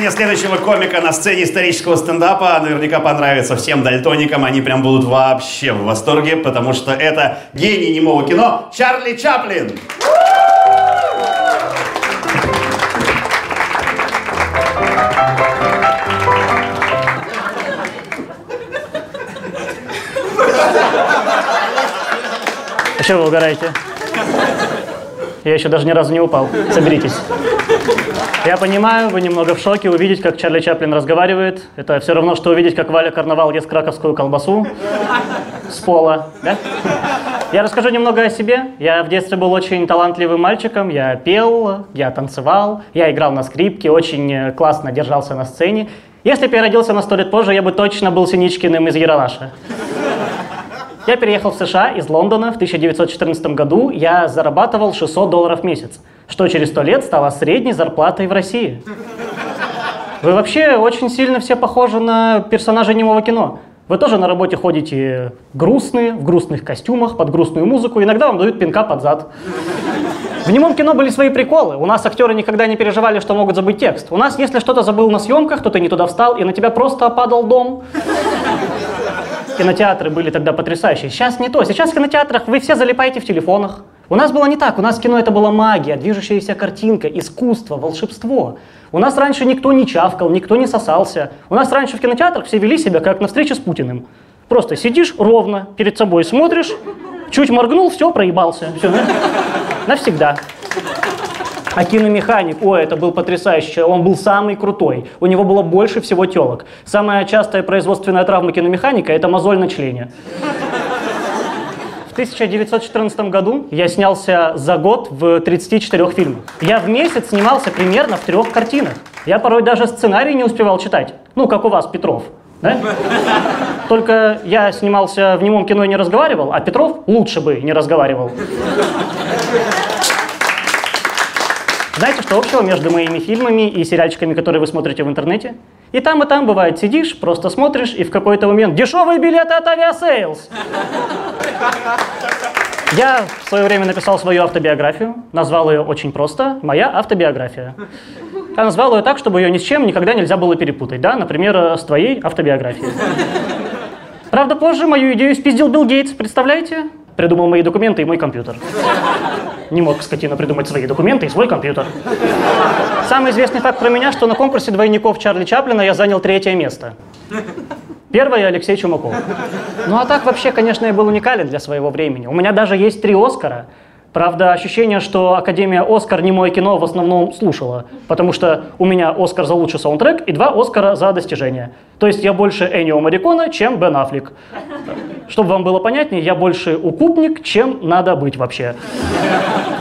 появление следующего комика на сцене исторического стендапа наверняка понравится всем дальтоникам. Они прям будут вообще в восторге, потому что это гений немого кино Чарли Чаплин. А что вы угораете? Я еще даже ни разу не упал. Соберитесь. Я понимаю, вы немного в шоке увидеть, как Чарли Чаплин разговаривает. Это все равно, что увидеть, как Валя Карнавал ест краковскую колбасу с пола. Да? Я расскажу немного о себе. Я в детстве был очень талантливым мальчиком. Я пел, я танцевал, я играл на скрипке, очень э, классно держался на сцене. Если бы я родился на сто лет позже, я бы точно был Синичкиным из Яралаша. Я переехал в США из Лондона в 1914 году. Я зарабатывал 600 долларов в месяц, что через 100 лет стало средней зарплатой в России. Вы вообще очень сильно все похожи на персонажей немого кино. Вы тоже на работе ходите грустные, в грустных костюмах, под грустную музыку. Иногда вам дают пинка под зад. В немом кино были свои приколы. У нас актеры никогда не переживали, что могут забыть текст. У нас, если что-то забыл на съемках, то ты не туда встал, и на тебя просто падал дом. Кинотеатры были тогда потрясающие. Сейчас не то. Сейчас в кинотеатрах вы все залипаете в телефонах. У нас было не так. У нас кино это была магия, движущаяся картинка, искусство, волшебство. У нас раньше никто не чавкал, никто не сосался. У нас раньше в кинотеатрах все вели себя как на встрече с Путиным. Просто сидишь ровно, перед собой смотришь, чуть моргнул, все, проебался. Все, да? навсегда. А киномеханик, ой, это был потрясающий, он был самый крутой. У него было больше всего телок. Самая частая производственная травма киномеханика – это мозоль на члене. В 1914 году я снялся за год в 34 фильмах. Я в месяц снимался примерно в трех картинах. Я порой даже сценарий не успевал читать. Ну, как у вас, Петров. Да? Только я снимался в немом кино и не разговаривал, а Петров лучше бы не разговаривал. Знаете, что общего между моими фильмами и сериальчиками, которые вы смотрите в интернете? И там, и там бывает, сидишь, просто смотришь, и в какой-то момент дешевые билеты от авиасейлс. Я в свое время написал свою автобиографию, назвал ее очень просто «Моя автобиография». Я назвал ее так, чтобы ее ни с чем никогда нельзя было перепутать, да, например, с твоей автобиографией. Правда, позже мою идею спиздил Билл Гейтс, представляете? Придумал мои документы и мой компьютер. Не мог скотина придумать свои документы и свой компьютер. Самый известный факт про меня, что на конкурсе двойников Чарли Чаплина я занял третье место. Первое Алексей Чумаков. Ну а так вообще, конечно, я был уникален для своего времени. У меня даже есть три Оскара. Правда, ощущение, что Академия Оскар не мое кино в основном слушала, потому что у меня Оскар за лучший саундтрек и два Оскара за достижения. То есть я больше Энио Марикона, чем Бен Аффлек. Чтобы вам было понятнее, я больше укупник, чем надо быть вообще.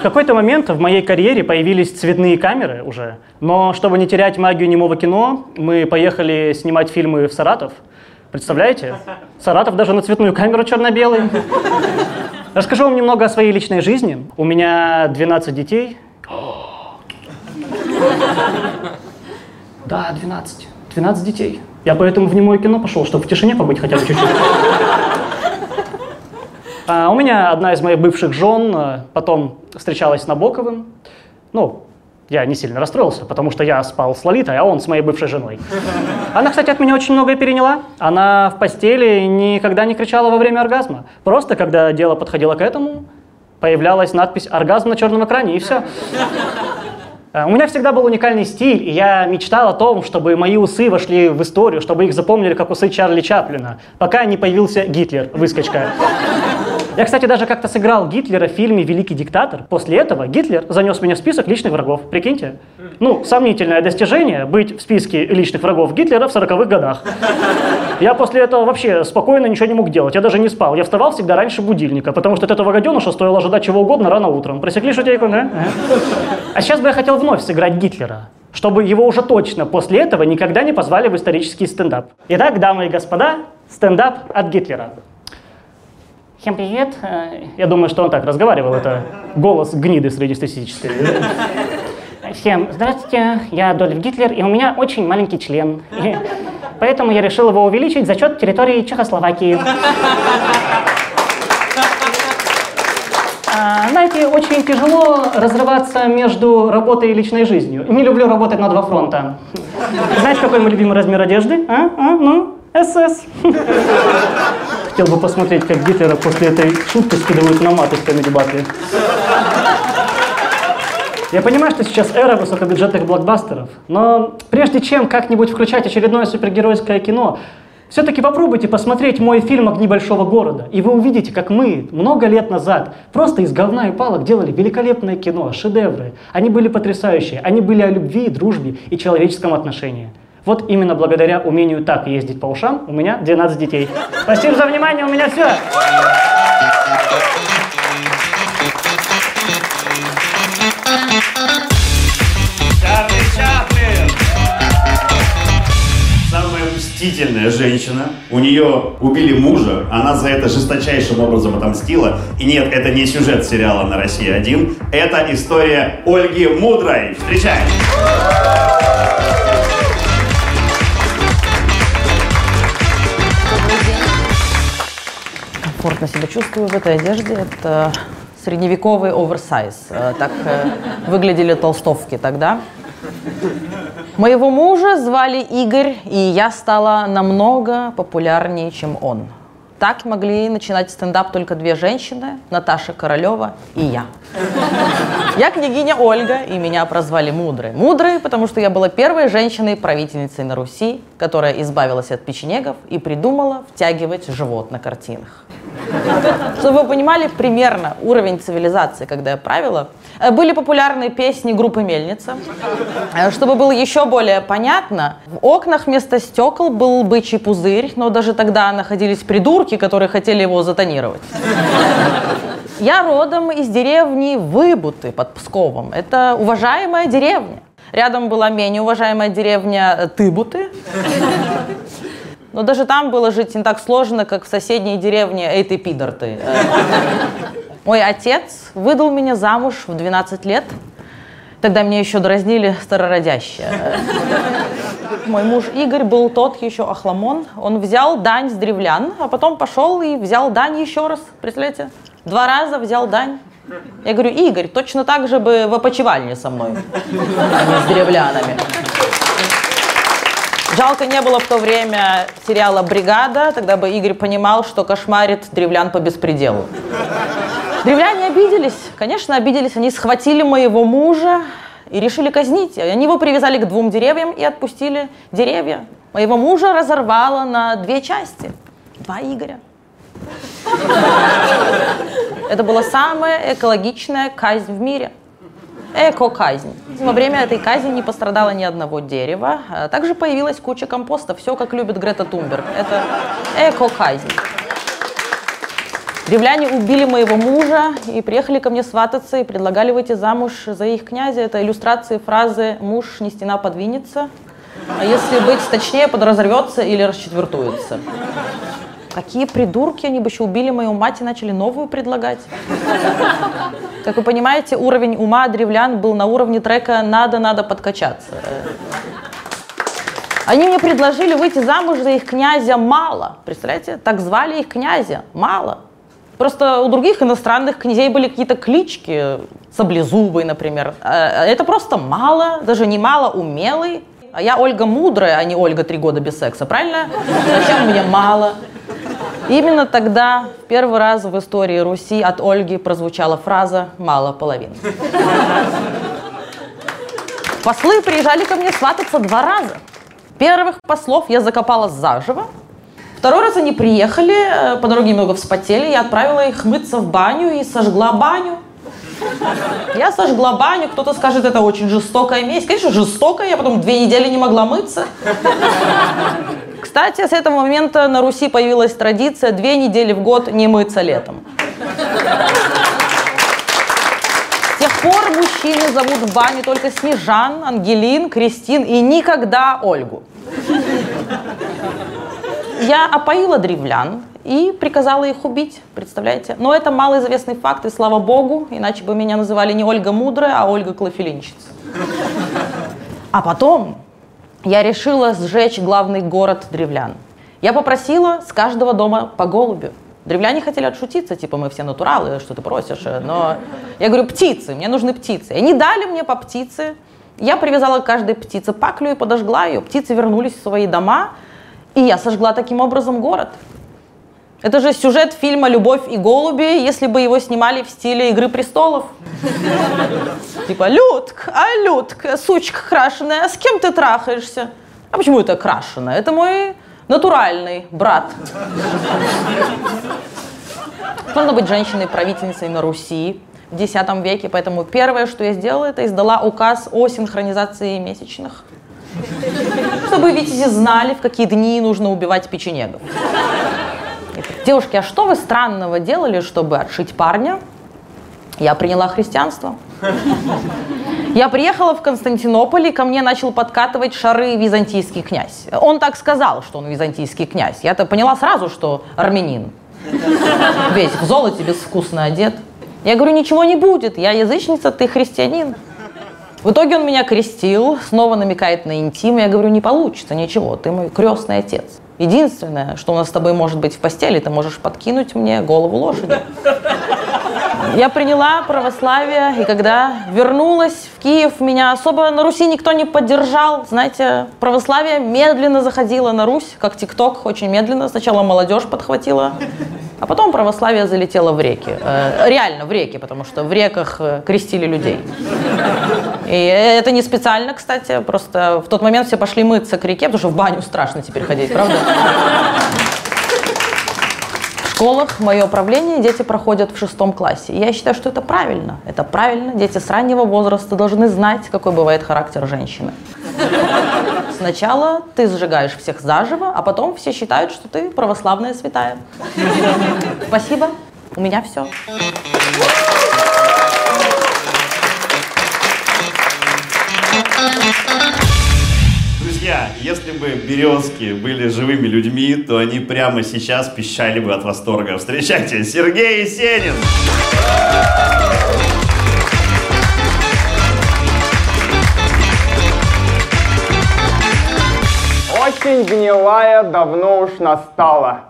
В какой-то момент в моей карьере появились цветные камеры уже, но чтобы не терять магию немого кино, мы поехали снимать фильмы в Саратов. Представляете? Саратов даже на цветную камеру черно-белый. Расскажу вам немного о своей личной жизни. У меня 12 детей. Да, 12. 12 детей. Я поэтому в немое кино пошел, чтобы в тишине побыть хотя бы чуть-чуть. А у меня одна из моих бывших жен э, потом встречалась с Набоковым. Ну, я не сильно расстроился, потому что я спал с Лолитой, а он с моей бывшей женой. Она, кстати, от меня очень многое переняла. Она в постели никогда не кричала во время оргазма. Просто, когда дело подходило к этому, появлялась надпись «Оргазм на черном экране» и все. Э, у меня всегда был уникальный стиль, и я мечтал о том, чтобы мои усы вошли в историю, чтобы их запомнили как усы Чарли Чаплина, пока не появился Гитлер, выскочка. Я, кстати, даже как-то сыграл Гитлера в фильме «Великий диктатор». После этого Гитлер занес меня в список личных врагов. Прикиньте? Ну, сомнительное достижение быть в списке личных врагов Гитлера в 40-х годах. Я после этого вообще спокойно ничего не мог делать. Я даже не спал. Я вставал всегда раньше будильника, потому что от этого гаденыша стоило ожидать чего угодно рано утром. Просекли шутейку, да? А сейчас бы я хотел вновь сыграть Гитлера чтобы его уже точно после этого никогда не позвали в исторический стендап. Итак, дамы и господа, стендап от Гитлера. Всем привет. Э, я думаю, что он так разговаривал. Это голос гниды среднестатистической. Всем здравствуйте, я Дольф Гитлер, и у меня очень маленький член. И поэтому я решил его увеличить за счет территории Чехословакии. А, знаете, очень тяжело разрываться между работой и личной жизнью. Не люблю работать на два фронта. Знаешь, какой мой любимый размер одежды? А? А? Ну? СС. Хотел бы посмотреть, как Гитлера после этой шутки скидывают на маты в Battle. Я понимаю, что сейчас эра высокобюджетных блокбастеров, но прежде чем как-нибудь включать очередное супергеройское кино, все-таки попробуйте посмотреть мой фильм «Огни большого города», и вы увидите, как мы много лет назад просто из говна и палок делали великолепное кино, шедевры. Они были потрясающие, они были о любви, дружбе и человеческом отношении. Вот именно благодаря умению так ездить по ушам у меня 12 детей. Спасибо за внимание, у меня все. Чарли Чаплин! Самая мстительная женщина. У нее убили мужа, она за это жесточайшим образом отомстила. И нет, это не сюжет сериала на России 1, это история Ольги Мудрой. Встречаем! Комфортно себя чувствую в этой одежде. Это средневековый оверсайз. Э, Так э, выглядели толстовки тогда. Моего мужа звали Игорь, и я стала намного популярнее, чем он. Так могли начинать стендап только две женщины, Наташа Королева и я. Я княгиня Ольга, и меня прозвали Мудрой. Мудрой, потому что я была первой женщиной-правительницей на Руси, которая избавилась от печенегов и придумала втягивать живот на картинах. Чтобы вы понимали примерно уровень цивилизации, когда я правила, э, были популярные песни группы «Мельница». Э, Чтобы было еще более понятно, в окнах вместо стекол был бычий пузырь, но даже тогда находились придурки, которые хотели его затонировать. Я родом из деревни Выбуты под Псковом. Это уважаемая деревня. Рядом была менее уважаемая деревня э, Тыбуты. Но даже там было жить не так сложно, как в соседней деревне Эй ты пидор ты. Э, Мой отец выдал меня замуж в 12 лет. Тогда меня еще дразнили старородящая. Мой муж Игорь был тот еще охламон. Он взял дань с древлян, а потом пошел и взял дань еще раз. Представляете? Два раза взял дань. Я говорю, Игорь, точно так же бы в опочивальне со мной, а с древлянами. Жалко не было в то время сериала «Бригада», тогда бы Игорь понимал, что кошмарит древлян по беспределу. Древляне обиделись, конечно, обиделись. Они схватили моего мужа и решили казнить. Они его привязали к двум деревьям и отпустили деревья. Моего мужа разорвало на две части. Два Игоря. Это была самая экологичная казнь в мире. Эко-казнь. Во время этой казни не пострадало ни одного дерева. А Также появилась куча компоста. Все, как любит Грета Тумберг. Это эко-казнь. Древляне убили моего мужа и приехали ко мне свататься и предлагали выйти замуж за их князя. Это иллюстрации фразы «муж не стена подвинется», а если быть точнее, подразорвется или расчетвертуется. Какие придурки, они бы еще убили мою мать и начали новую предлагать. Как вы понимаете, уровень ума древлян был на уровне трека «надо, надо подкачаться». Они мне предложили выйти замуж за их князя Мало. Представляете? Так звали их князя Мало. Просто у других иностранных князей были какие-то клички, Саблезубый, например. А Это просто Мало, даже не Мало, умелый. А я Ольга Мудрая, а не Ольга три года без секса, правильно? Зачем мне Мало? Именно тогда в первый раз в истории Руси от Ольги прозвучала фраза «мало половин». Послы приезжали ко мне свататься два раза. Первых послов я закопала заживо. Второй раз они приехали, э, по дороге немного вспотели, я отправила их мыться в баню и сожгла баню. Я сожгла баню, кто-то скажет, это очень жестокая месть. Конечно, жестокая, я потом две недели не могла мыться. Кстати, с этого момента на Руси появилась традиция две недели в год не мыться летом. С тех пор мужчины зовут в баню только Снежан, Ангелин, Кристин и никогда Ольгу. Я опоила древлян и приказала их убить, представляете? Но это малоизвестный факт, и слава богу, иначе бы меня называли не Ольга Мудрая, а Ольга Клофелинщица. А потом я решила сжечь главный город древлян. Я попросила с каждого дома по голубю. Древляне хотели отшутиться, типа, мы все натуралы, что ты просишь. Но я говорю, птицы, мне нужны птицы. Они дали мне по птице. Я привязала к каждой птице паклю и подожгла ее. Птицы вернулись в свои дома, и я сожгла таким образом город. Это же сюжет фильма «Любовь и голуби», если бы его снимали в стиле «Игры престолов». Типа, Людк, а Людк, сучка крашеная, с кем ты трахаешься? А почему это крашеная? Это мой натуральный брат. Можно быть женщиной-правительницей на Руси в X веке, поэтому первое, что я сделала, это издала указ о синхронизации месячных. Чтобы витязи знали, в какие дни нужно убивать печенегов. Девушки, а что вы странного делали, чтобы отшить парня? Я приняла христианство. Я приехала в Константинополь, и ко мне начал подкатывать шары византийский князь. Он так сказал, что он византийский князь. Я-то поняла сразу, что армянин. Весь в золоте, безвкусно одет. Я говорю, ничего не будет, я язычница, ты христианин. В итоге он меня крестил, снова намекает на интим. Я говорю, не получится ничего, ты мой крестный отец. Единственное, что у нас с тобой может быть в постели, ты можешь подкинуть мне голову лошади. Я приняла православие, и когда вернулась в Киев, меня особо на Руси никто не поддержал. Знаете, православие медленно заходило на Русь, как ТикТок, очень медленно. Сначала молодежь подхватила, а потом православие залетело в реки. Э, реально в реки, потому что в реках э, крестили людей. И это не специально, кстати, просто в тот момент все пошли мыться к реке, потому что в баню страшно теперь ходить, правда? В школах мое управление дети проходят в шестом классе. И я считаю, что это правильно. Это правильно. Дети с раннего возраста должны знать, какой бывает характер женщины. Сначала ты сжигаешь всех заживо, а потом все считают, что ты православная святая. Спасибо. У меня все. Друзья, если бы березки были живыми людьми, то они прямо сейчас пищали бы от восторга. Встречайте, Сергей Есенин! Осень гнилая давно уж настала.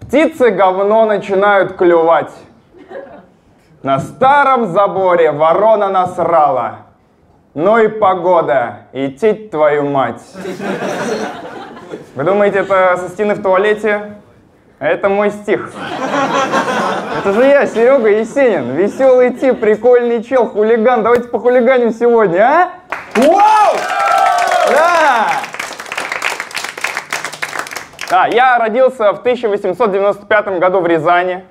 Птицы говно начинают клювать. На старом заборе ворона насрала. Ну и погода, идти твою мать. Вы думаете, это со стены в туалете? Это мой стих. Это же я, Серега Есенин. Веселый тип, прикольный чел, хулиган. Давайте похулиганим сегодня, а? Вау! Да! Да, я родился в 1895 году в Рязани.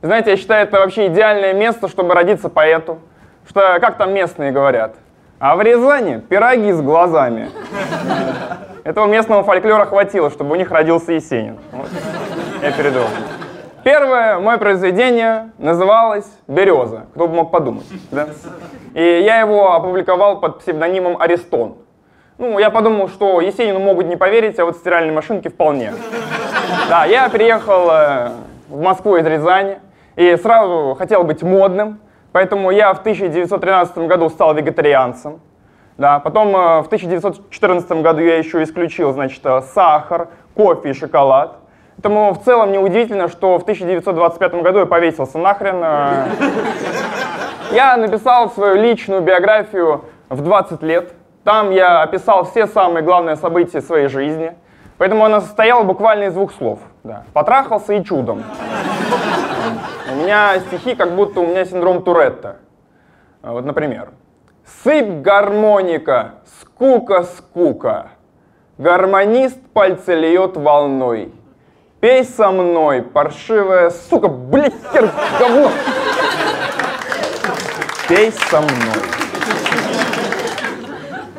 Знаете, я считаю, это вообще идеальное место, чтобы родиться поэту. Что, как там местные говорят? А в Рязани пироги с глазами. Этого местного фольклора хватило, чтобы у них родился Есенин. Вот. Я передумал. Первое мое произведение называлось «Береза». Кто бы мог подумать. Да? И я его опубликовал под псевдонимом Аристон. Ну, я подумал, что Есенину могут не поверить, а вот стиральной машинке вполне. Да, я приехал э, в Москву из Рязани и сразу хотел быть модным, поэтому я в 1913 году стал вегетарианцем. Да, потом э, в 1914 году я еще исключил, значит, э, сахар, кофе и шоколад. Поэтому в целом неудивительно, что в 1925 году я повесился нахрен. Я написал свою личную биографию в 20 лет. Там я описал все самые главные события своей жизни. Поэтому она состояла буквально из двух слов. Да. Потрахался и чудом. У меня стихи, как будто у меня синдром Туретта. Вот, например. Сыпь гармоника, скука, скука. Гармонист пальцы льет волной. Пей со мной, паршивая сука, блядь, хер, говно. Пей со мной.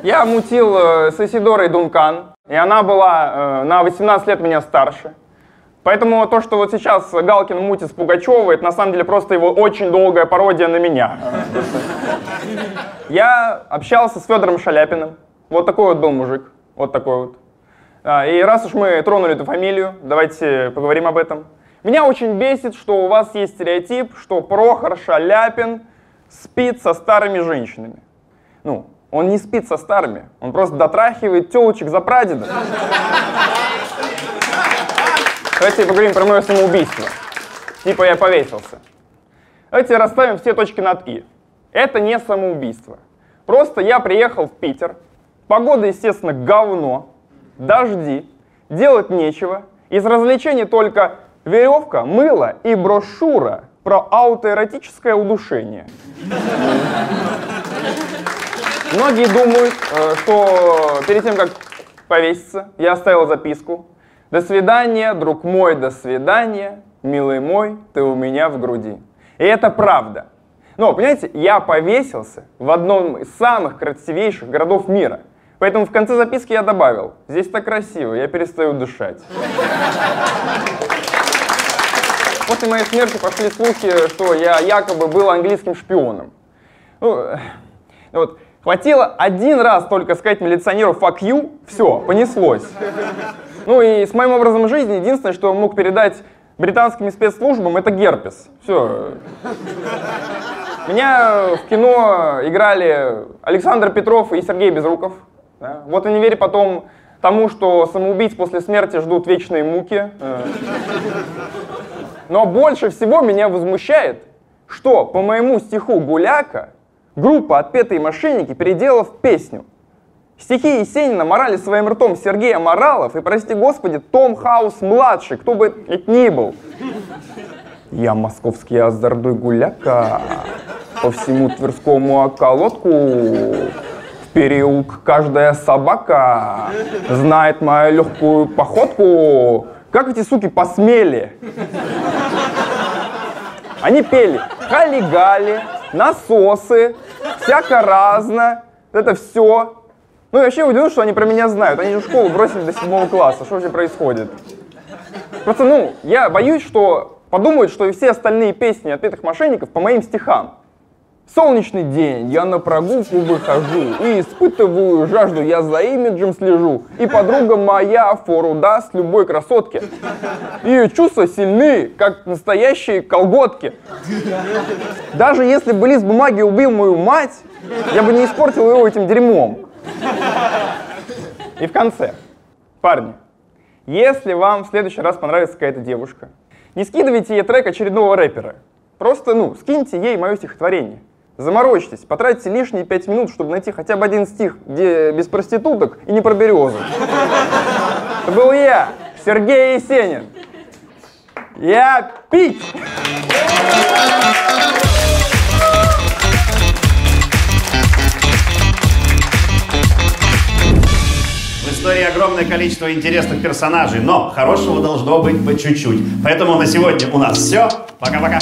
Я мутил э, с Исидорой Дункан, и она была э, на 18 лет меня старше. Поэтому то, что вот сейчас Галкин мутит с Пугачевой, это на самом деле просто его очень долгая пародия на меня. Я общался с Федором Шаляпиным. Вот такой вот был мужик. Вот такой вот. А, и раз уж мы тронули эту фамилию, давайте поговорим об этом. Меня очень бесит, что у вас есть стереотип, что Прохор Шаляпин спит со старыми женщинами. Ну, он не спит со старыми, он просто дотрахивает телочек за прадеда. Давайте поговорим про мое самоубийство. Типа я повесился. Давайте расставим все точки над «и». Это не самоубийство. Просто я приехал в Питер, погода, естественно, говно, дожди, делать нечего, из развлечений только веревка, мыло и брошюра про аутоэротическое удушение. Многие думают, э, что перед тем, как повеситься, я оставил записку. До свидания, друг мой, до свидания, милый мой, ты у меня в груди. И это правда. Но, понимаете, я повесился в одном из самых красивейших городов мира. Поэтому в конце записки я добавил, здесь так красиво, я перестаю дышать. После моей смерти пошли слухи, что я якобы был английским шпионом. Ну, вот, хватило один раз только сказать милиционеру «fuck you», все, понеслось. Ну и с моим образом жизни единственное, что мог передать британским спецслужбам, это герпес. Все. Меня в кино играли Александр Петров и Сергей Безруков. Да? Вот в универе потом тому, что самоубийц после смерти ждут вечные муки. Но больше всего меня возмущает, что по моему стиху «Гуляка» группа «Отпетые мошенники» переделала в песню. Стихи Есенина морали своим ртом Сергея Моралов и, прости господи, Том Хаус-младший, кто бы это ни был. Я московский Азардуй Гуляка, по всему Тверскому околотку, в переулк каждая собака знает мою легкую походку. Как эти суки посмели? Они пели хали-гали, насосы, всяко разно. Это все. Ну и вообще удивлен, что они про меня знают. Они же школу бросили до седьмого класса. Что вообще происходит? Просто, ну, я боюсь, что подумают, что и все остальные песни отпетых мошенников по моим стихам. Солнечный день, я на прогулку выхожу и испытываю жажду, я за имиджем слежу. И подруга моя фору даст любой красотке. Ее чувства сильны, как настоящие колготки. Даже если бы лист бумаги убил мою мать, я бы не испортил его этим дерьмом. И в конце. Парни, если вам в следующий раз понравится какая-то девушка, не скидывайте ей трек очередного рэпера. Просто, ну, скиньте ей мое стихотворение. Заморочьтесь, потратьте лишние пять минут, чтобы найти хотя бы один стих, где без проституток и не про березу. Это был я, Сергей Есенин. Я пить! Истории огромное количество интересных персонажей, но хорошего должно быть по чуть-чуть. Поэтому на сегодня у нас все. Пока-пока.